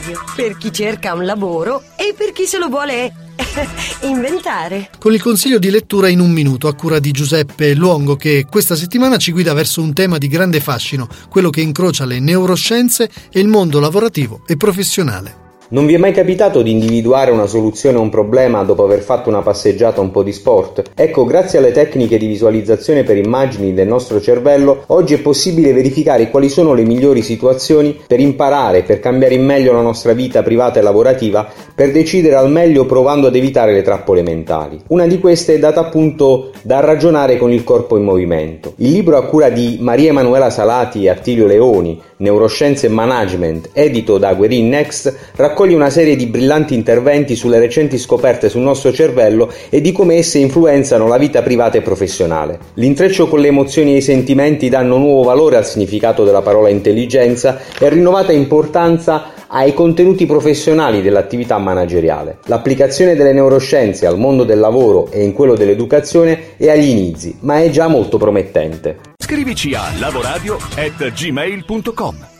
radio, per chi cerca un lavoro e per chi se lo vuole inventare. Con il consiglio di lettura in un minuto a cura di Giuseppe Luongo che questa settimana ci guida verso un tema di grande fascino, quello che incrocia le neuroscienze e il mondo lavorativo e professionale. Non vi è mai capitato di individuare una soluzione a un problema dopo aver fatto una passeggiata un po' di sport? Ecco, grazie alle tecniche di visualizzazione per immagini del nostro cervello, oggi è possibile verificare quali sono le migliori situazioni per imparare, per cambiare in meglio la nostra vita privata e lavorativa, per decidere al meglio provando ad evitare le trappole mentali. Una di queste è data appunto da ragionare con il corpo in movimento. Il libro a cura di Maria Emanuela Salati e Attilio Leoni, Neuroscienze e Management, edito da Guerin Next, raccoglie una serie di brillanti interventi sulle recenti scoperte sul nostro cervello e di come esse influenzano la vita privata e professionale. L'intreccio con le emozioni e i sentimenti danno nuovo valore al significato della parola intelligenza e rinnovata importanza ai contenuti professionali dell'attività manageriale. L'applicazione delle neuroscienze al mondo del lavoro e in quello dell'educazione è agli inizi, ma è già molto promettente. Scrivici a lavoradio@gmail.com.